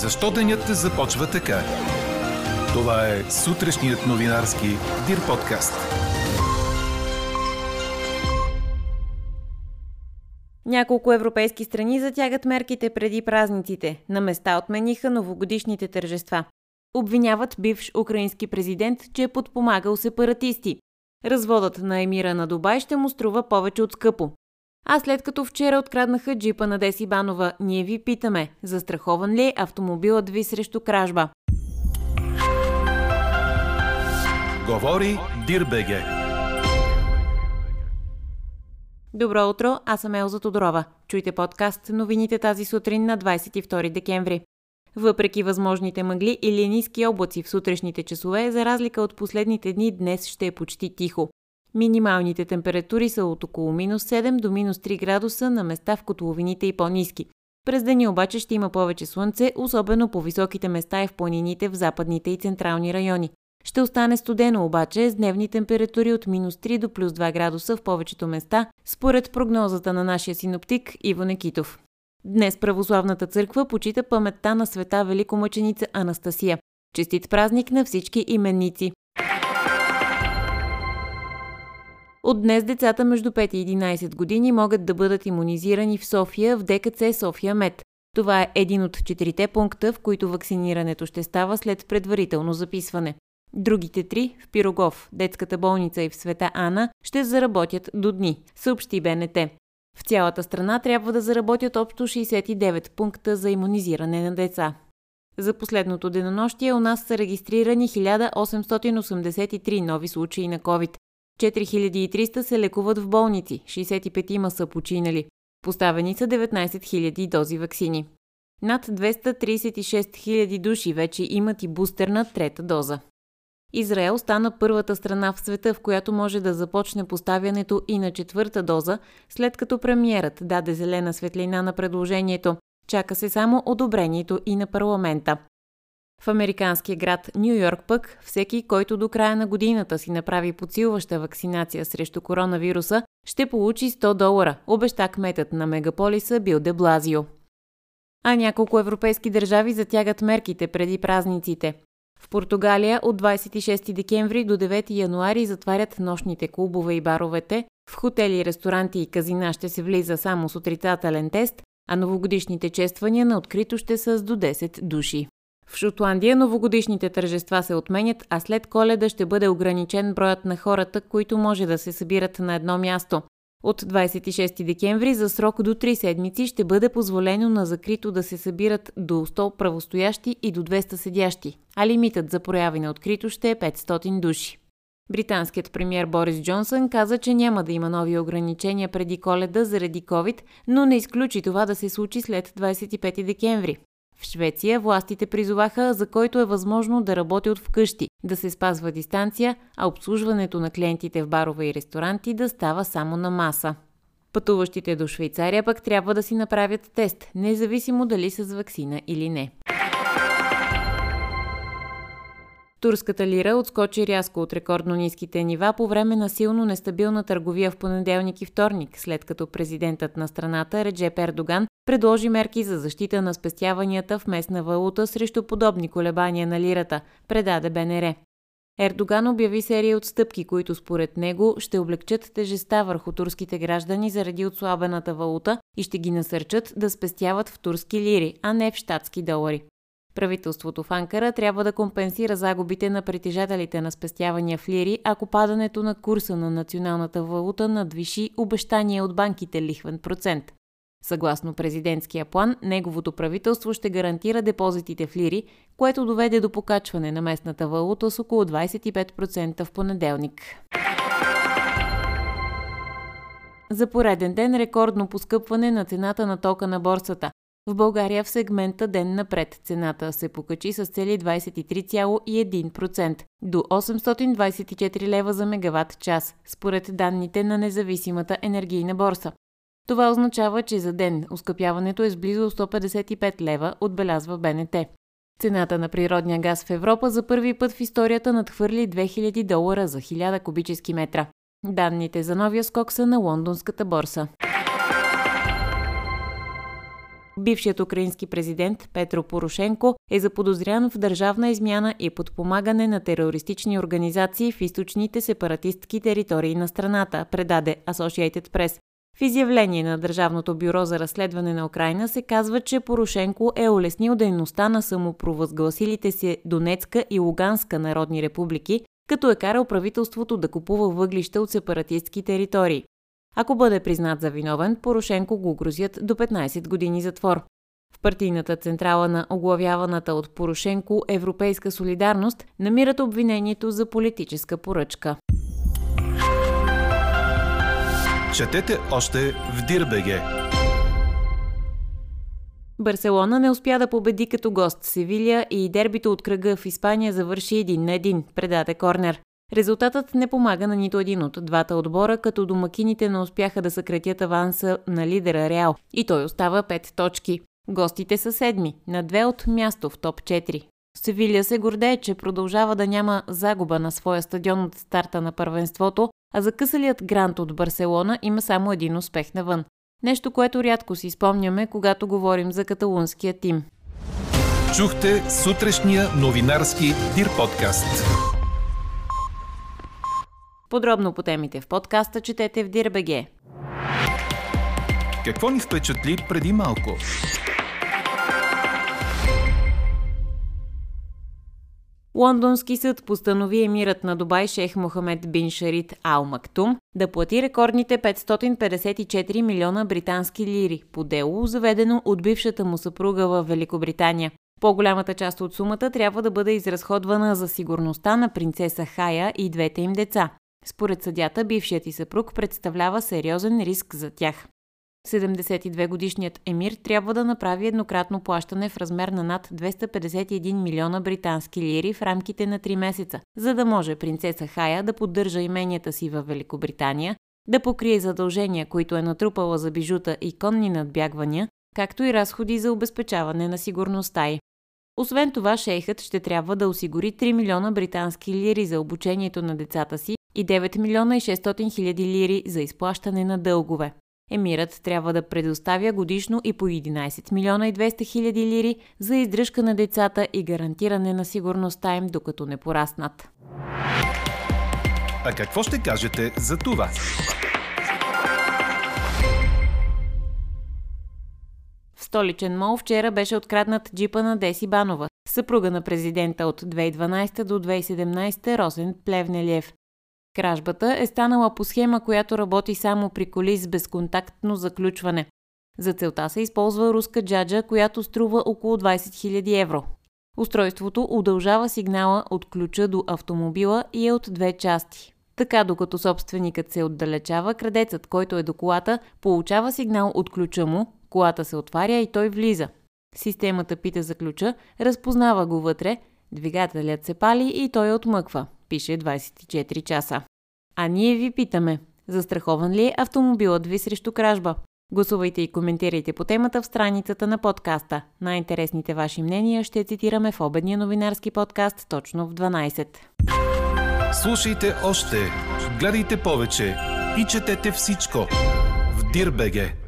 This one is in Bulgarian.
Защо денят започва така? Това е сутрешният новинарски Дир подкаст. Няколко европейски страни затягат мерките преди празниците. На места отмениха новогодишните тържества. Обвиняват бивш украински президент, че е подпомагал сепаратисти. Разводът на емира на Дубай ще му струва повече от скъпо. А след като вчера откраднаха джипа на Деси Банова, ние ви питаме, застрахован ли е автомобилът ви срещу кражба? Говори Дирбеге. Добро утро, аз съм Елза Тодорова. Чуйте подкаст новините тази сутрин на 22 декември. Въпреки възможните мъгли или ниски облаци в сутрешните часове, за разлика от последните дни, днес ще е почти тихо. Минималните температури са от около минус 7 до минус 3 градуса на места в котловините и по-низки. През деня обаче ще има повече слънце, особено по високите места и в планините в западните и централни райони. Ще остане студено обаче с дневни температури от минус 3 до плюс 2 градуса в повечето места, според прогнозата на нашия синоптик Иво Некитов. Днес Православната църква почита паметта на света великомъченица Анастасия. Честит празник на всички именници! От днес децата между 5 и 11 години могат да бъдат иммунизирани в София в ДКЦ София Мед. Това е един от четирите пункта, в които вакцинирането ще става след предварително записване. Другите три в Пирогов, детската болница и в Света Ана ще заработят до дни, съобщи БНТ. В цялата страна трябва да заработят общо 69 пункта за иммунизиране на деца. За последното денонощие у нас са регистрирани 1883 нови случаи на COVID. 4300 се лекуват в болници, 65 има са починали. Поставени са 19 000 дози вакцини. Над 236 000 души вече имат и бустерна трета доза. Израел стана първата страна в света, в която може да започне поставянето и на четвърта доза, след като премиерът даде зелена светлина на предложението. Чака се само одобрението и на парламента. В американския град Нью Йорк пък, всеки, който до края на годината си направи подсилваща вакцинация срещу коронавируса, ще получи 100 долара, обеща кметът на мегаполиса Бил де Блазио. А няколко европейски държави затягат мерките преди празниците. В Португалия от 26 декември до 9 януари затварят нощните клубове и баровете, в хотели, ресторанти и казина ще се влиза само с отрицателен тест, а новогодишните чествания на открито ще са с до 10 души. В Шотландия новогодишните тържества се отменят, а след коледа ще бъде ограничен броят на хората, които може да се събират на едно място. От 26 декември за срок до 3 седмици ще бъде позволено на закрито да се събират до 100 правостоящи и до 200 седящи, а лимитът за прояви на открито ще е 500 души. Британският премьер Борис Джонсън каза, че няма да има нови ограничения преди коледа заради COVID, но не изключи това да се случи след 25 декември. В Швеция властите призоваха, за който е възможно да работи от вкъщи, да се спазва дистанция, а обслужването на клиентите в барове и ресторанти да става само на маса. Пътуващите до Швейцария пък трябва да си направят тест, независимо дали с вакцина или не. Турската лира отскочи рязко от рекордно ниските нива по време на силно нестабилна търговия в понеделник и вторник, след като президентът на страната Реджеп Ердоган предложи мерки за защита на спестяванията в местна валута срещу подобни колебания на лирата, предаде БНР. Ердоган обяви серия от стъпки, които според него ще облегчат тежеста върху турските граждани заради отслабената валута и ще ги насърчат да спестяват в турски лири, а не в щатски долари. Правителството в Анкара трябва да компенсира загубите на притежателите на спестявания в лири, ако падането на курса на националната валута надвиши обещания от банките лихвен процент. Съгласно президентския план, неговото правителство ще гарантира депозитите в лири, което доведе до покачване на местната валута с около 25% в понеделник. За пореден ден рекордно поскъпване на цената на тока на борсата. В България в сегмента ден напред цената се покачи с цели 23,1% до 824 лева за мегаватт час, според данните на независимата енергийна борса. Това означава, че за ден ускъпяването е с близо 155 лева, отбелязва БНТ. Цената на природния газ в Европа за първи път в историята надхвърли 2000 долара за 1000 кубически метра. Данните за новия скок са на лондонската борса. Бившият украински президент Петро Порошенко е заподозрян в държавна измяна и подпомагане на терористични организации в източните сепаратистки територии на страната, предаде Associated Press. В изявление на Държавното бюро за разследване на Украина се казва, че Порошенко е улеснил дейността на самопровъзгласилите се Донецка и Луганска народни републики, като е карал правителството да купува въглища от сепаратистски територии. Ако бъде признат за виновен, Порошенко го грозят до 15 години затвор. В партийната централа на оглавяваната от Порошенко Европейска солидарност намират обвинението за политическа поръчка. Четете още в Дирбеге. Барселона не успя да победи като гост Севилия и дербито от кръга в Испания завърши един на един, предаде Корнер. Резултатът не помага на нито един от двата отбора, като домакините не успяха да съкратят аванса на лидера Реал и той остава 5 точки. Гостите са седми, на две от място в топ 4. Севилия се гордее, че продължава да няма загуба на своя стадион от старта на първенството, а закъсалият грант от Барселона има само един успех навън. Нещо, което рядко си спомняме, когато говорим за каталунския тим. Чухте сутрешния новинарски Дир подкаст. Подробно по темите в подкаста четете в Дирбеге. Какво ни впечатли преди малко? Лондонски съд постанови емирът на Дубай шех Мохамед бин Шарит Ал Мактум да плати рекордните 554 милиона британски лири по дело, заведено от бившата му съпруга в Великобритания. По-голямата част от сумата трябва да бъде изразходвана за сигурността на принцеса Хая и двете им деца. Според съдята, бившият и съпруг представлява сериозен риск за тях. 72-годишният емир трябва да направи еднократно плащане в размер на над 251 милиона британски лири в рамките на 3 месеца, за да може принцеса Хая да поддържа именията си в Великобритания, да покрие задължения, които е натрупала за бижута и конни надбягвания, както и разходи за обезпечаване на сигурността й. Освен това, шейхът ще трябва да осигури 3 милиона британски лири за обучението на децата си и 9 милиона и 600 хиляди лири за изплащане на дългове. Емирът трябва да предоставя годишно и по 11 милиона и 200 хиляди лири за издръжка на децата и гарантиране на сигурността им, докато не пораснат. А какво ще кажете за това? В столичен мол вчера беше откраднат джипа на Деси Банова, съпруга на президента от 2012 до 2017 Росен Плевнелиев. Кражбата е станала по схема, която работи само при коли с безконтактно заключване. За целта се използва руска джаджа, която струва около 20 000 евро. Устройството удължава сигнала от ключа до автомобила и е от две части. Така, докато собственикът се отдалечава, крадецът, който е до колата, получава сигнал от ключа му, колата се отваря и той влиза. Системата пита за ключа, разпознава го вътре, двигателят се пали и той отмъква пише 24 часа. А ние ви питаме, застрахован ли е автомобилът ви срещу кражба? Гласувайте и коментирайте по темата в страницата на подкаста. Най-интересните ваши мнения ще цитираме в обедния новинарски подкаст точно в 12. Слушайте още, гледайте повече и четете всичко в Дирбеге.